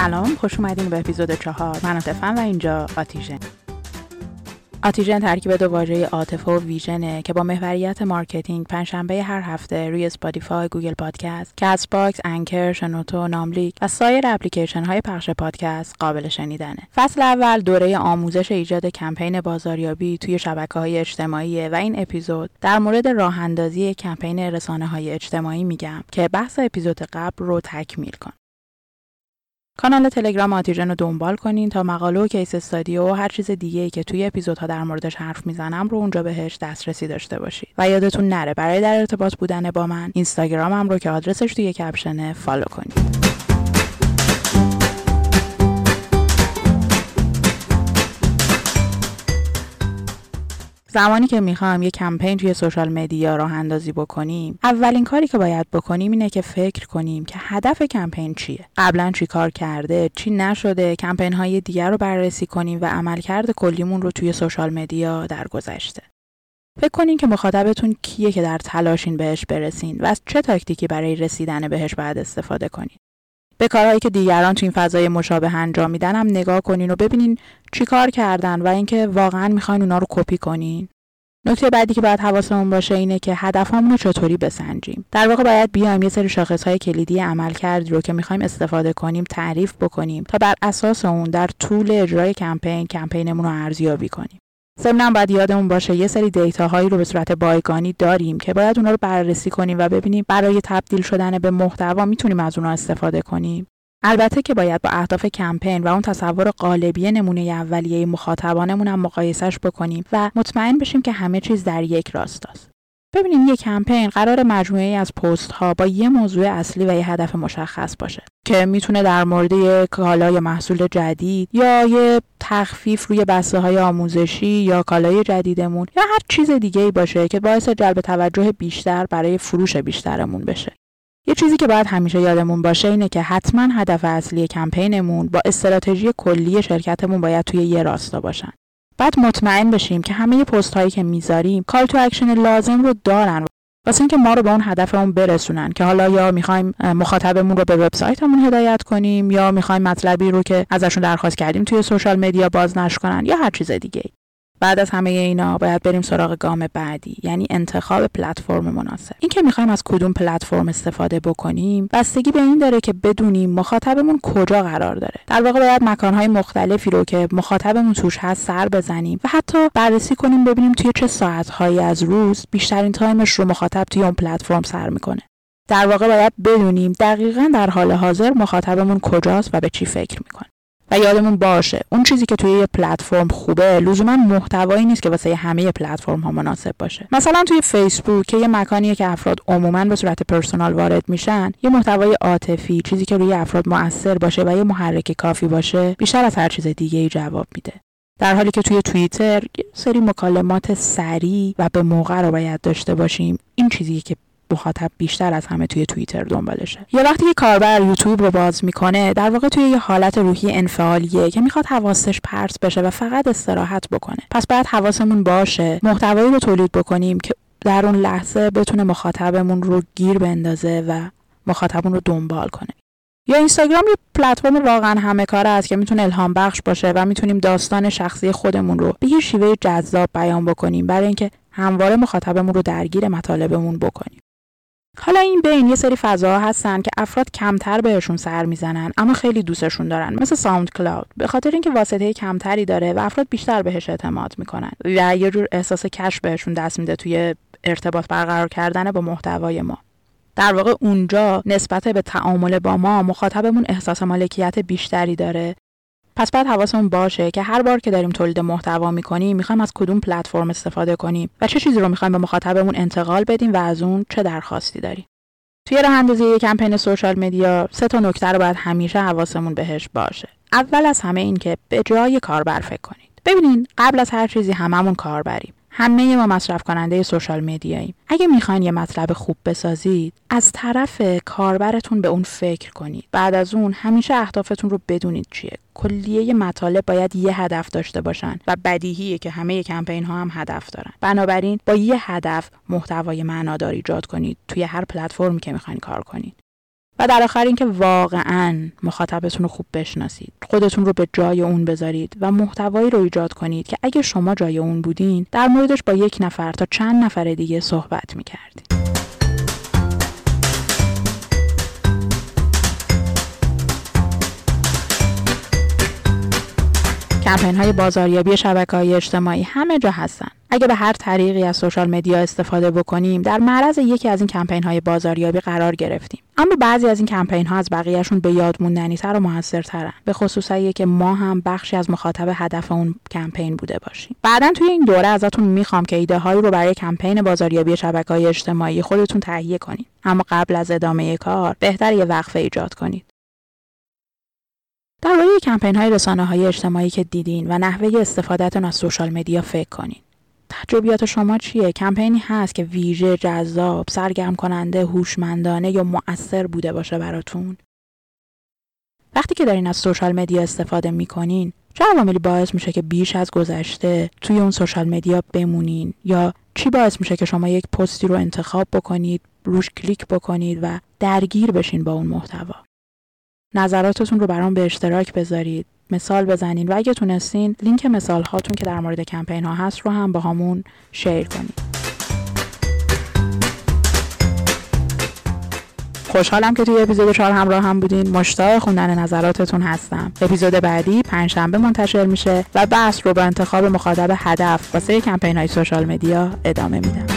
سلام خوش اومدین به اپیزود چهار من عاطفم و اینجا آتیژن آتیژن ترکیب دو واژه عاطفه و vision ه که با محوریت marketing پنجشنبه هر هفته روی اسپاتیفای، گوگل پادکست، کست باکس، انکر، شنوتو، ناملیک و سایر اپلیکیشن های پخش پادکست قابل شنیدنه. فصل اول دوره آموزش ایجاد کمپین بازاریابی توی شبکه های اجتماعی و این اپیزود در مورد راه اندازی کمپین رسانه های اجتماعی میگم که بحث اپیزود قبل رو تکمیل کنه. کانال تلگرام آتیژن رو دنبال کنین تا مقاله و case study و هر چیز دیگه ای که توی اپیزودها در موردش حرف می‌زنم رو اونجا بهش دسترسی داشته باشید. و یادتون نره برای در ارتباط بودن با من اینستاگرامم رو که آدرسش توی کپشنه follow کنید. زمانی که می‌خوایم یه کمپین توی social media راه اندازی بکنیم اولین کاری که باید بکنیم اینه که فکر کنیم که هدف کمپین چیه. قبلا چی کار کرده چی نشده کمپین های دیگر رو بررسی کنیم و عملکرد کلیمون رو توی social media در گذشته فکر کنین که مخاطبتون کیه که در تلاشین بهش برسین و از چه تاکتیکی برای رسیدن بهش باید استفاده کنین. به کارهایی که دیگران تو این فضای مشابه انجام میدن هم نگاه کنین و ببینین چی کار کردن و اینکه واقعا می‌خواین اونا رو کپی کنین. نکته بعدی که باید حواسمون باشه اینه که هدفمون رو چطوری بسنجیم. در واقع باید بیایم یه سری شاخص های کلیدی عمل کرد رو که می‌خوایم استفاده کنیم تعریف بکنیم تا بر اساس اون در طول اجرای کمپین کمپینمون رو ارزیابی کنیم. ضمنا باید یادمون باشه یه سری دیتا هایی رو به صورت بایگانی داریم که باید اونا رو بررسی کنیم و ببینیم برای تبدیل شدن به محتوا می‌تونیم از اونها استفاده کنیم البته که باید با اهداف کمپین و اون تصور قالبی نمونه اولیه مخاطبانمون هم مقایسش بکنیم و مطمئن بشیم که همه چیز در یک راستاست. ببینیم یک کمپین قرار مجموعه از پست ها با یه موضوع اصلی و یه هدف مشخص باشه که می‌تونه در مورد یه کالا یا محصول جدید یا یه تخفیف روی بسته های آموزشی یا کالای جدیدمون یا هر چیز دیگه ای باشه که باعث جلب توجه بیشتر برای فروش بیشترمون بشه یه چیزی که باید همیشه یادمون باشه اینه که حتما هدف اصلی کمپینمون با استراتژی کلی شرکتمون باید توی یه راستا باشن. بعد مطمئن بشیم که همه پست هایی که می‌ذاریم call to action لازم رو دارن. واسه اینکه ما رو به اون هدفمون برسونن که حالا یا می‌خوایم مخاطبمون رو به وبسایتمون هدایت کنیم یا می‌خوایم مطلبی رو که ازشون درخواست کردیم توی social media بازنشر کنن یا هر چیز دیگه بعد از همه اینا باید بریم سراغ گام بعدی یعنی انتخاب پلتفرم مناسب. این که می‌خوایم از کدوم پلتفرم استفاده بکنیم بستگی به این داره که بدونیم مخاطبمون کجا قرار داره. در واقع باید مکانهای مختلفی رو که مخاطبمون توش هست سر بزنیم و حتی بررسی کنیم ببینیم توی چه ساعتهایی از روز بیشترین time ش رو مخاطب توی اون پلتفرم سر می‌کنه. در واقع باید بدونیم دقیقا در حال حاضر مخاطبمون کجاست و به چی فکر می‌کنه. و یادمون باشه اون چیزی که توی یه پلتفرم خوبه لزوما محتوایی نیست که واسه همه پلتفرم ها مناسب باشه. مثلا توی فیسبوک که یه مکانیه که افراد عموما به صورت personal وارد میشن یه محتوای عاطفی چیزی که روی افراد موثر باشه و یه محرک کافی باشه بیشتر از هر چیز دیگه ای جواب میده. در حالی که توی توییتر سری مکالمات سریع و به موقع رو باید داشته باشیم این چیزی که مخاطب بیشتر از همه توی توییتر دنبالشه. یا وقتی که کاربر یوتیوب رو باز می‌کنه در واقع توی یه حالت روحی انفعالیه که می‌خواد حواسش پرت بشه و فقط استراحت بکنه. پس باید حواسمون باشه محتوایی رو تولید بکنیم که در اون لحظه بتونه مخاطبمون رو گیر بندازه و مخاطبمون رو دنبال کنه. یا اینستاگرام یه پلتفرم واقعا همه کار است که می‌تونه الهام بخش باشه و می‌تونیم داستان شخصی خودمون رو به یه شیوه جذاب بیان بکنیم برای اینکه همواره مخاطبمون رو درگیر مطالبمون بکنیم. حالا این بین یه سری فضاها هستن که افراد کمتر بهشون سر می‌زنن اما خیلی دوستشون دارن. مثل ساوند کلاود به خاطر اینکه واسطه کمتری داره و افراد بیشتر بهش اعتماد می‌کنن و یه جور احساس کش بهشون دست میده توی ارتباط برقرار کردن با محتوای ما. در واقع اونجا نسبت به تعامل با ما مخاطبمون احساس مالکیت بیشتری داره. پس باید حواسمون باشه که هر بار که داریم تولید محتوا می‌کنیم می‌خوایم از کدوم پلتفرم استفاده کنیم و چه چیزی رو می‌خوایم به مخاطبمون انتقال بدیم و از اون چه درخواستی داریم. توی راه اندازی یک کمپین سوشال مدیا سه تا نکته رو باید همیشه حواسمون بهش باشه. اول از همه این که به جای کاربر فکر کنید. ببینین قبل از هر چیزی هممون کاربریم. همه ما مصرف کننده سوشال میدیاییم. اگه می‌خواین یه مطلب خوب بسازید از طرف کاربرتون به اون فکر کنید. بعد از اون همیشه اهدافتون رو بدونید چیه. کلیه مطالب باید یه هدف داشته باشن و بدیهیه که همه کمپین ها هم هدف دارن. بنابراین با یه هدف محتوای معنادار ایجاد کنید توی هر پلتفرمی که می‌خواین کار کنید. و در آخر اینکه واقعا مخاطبتون رو خوب بشناسید. خودتون رو به جای اون بذارید و محتوایی رو ایجاد کنید که اگه شما جای اون بودین در موردش با یک نفر تا چند نفر دیگه صحبت می‌کردید کمپین بازاریابی شبکه های اجتماعی همه جا هستن. اگه به هر طریقی از سوشال مدیا استفاده بکنیم در معرض یکی از این کمپین های بازاریابی قرار گرفتیم. اما بعضی از این کمپین ها از بقیهشون به یاد موندنی تر و موثرترن به خصوص که ما هم بخشی از مخاطب هدف اون کمپین بوده باشیم. بعدا توی این دوره ازتون می‌خوام که ایده هایی رو برای کمپین بازاریابی شبکه های اجتماعی خودتون تهیه کنید. اما قبل از ادامه کار بهتر یه وقفه ایجاد کنید. درباره کمپین های رسانه های اجتماعی که دیدین و نحوه استفادهتون از social media فکر کنین. تجربیات شما چیه؟ کمپینی هست که ویژه، جذاب، سرگرم کننده، هوشمندانه یا مؤثر بوده باشه براتون؟ وقتی که دارین از social media استفاده می‌کنین چه عواملی باعث میشه که بیش از گذشته توی اون social media بمونین یا چی باعث میشه که شما یک پستی رو انتخاب بکنید روش کلیک بکنید و درگیر بشین با اون محتوا نظراتتون رو برام به اشتراک بذارید مثال بزنین و اگه تونستین لینک مثال هاتون که در مورد کمپین ها هست رو هم با همون شیر کنید. خوشحالم که توی اپیزود 4 همراه هم بودین. مشتاق خوندن نظراتتون هستم. اپیزود بعدی پنجشنبه منتشر میشه و بحث رو با انتخاب مخاطب هدف واسه کمپین های سوشال مدیا ادامه میدم.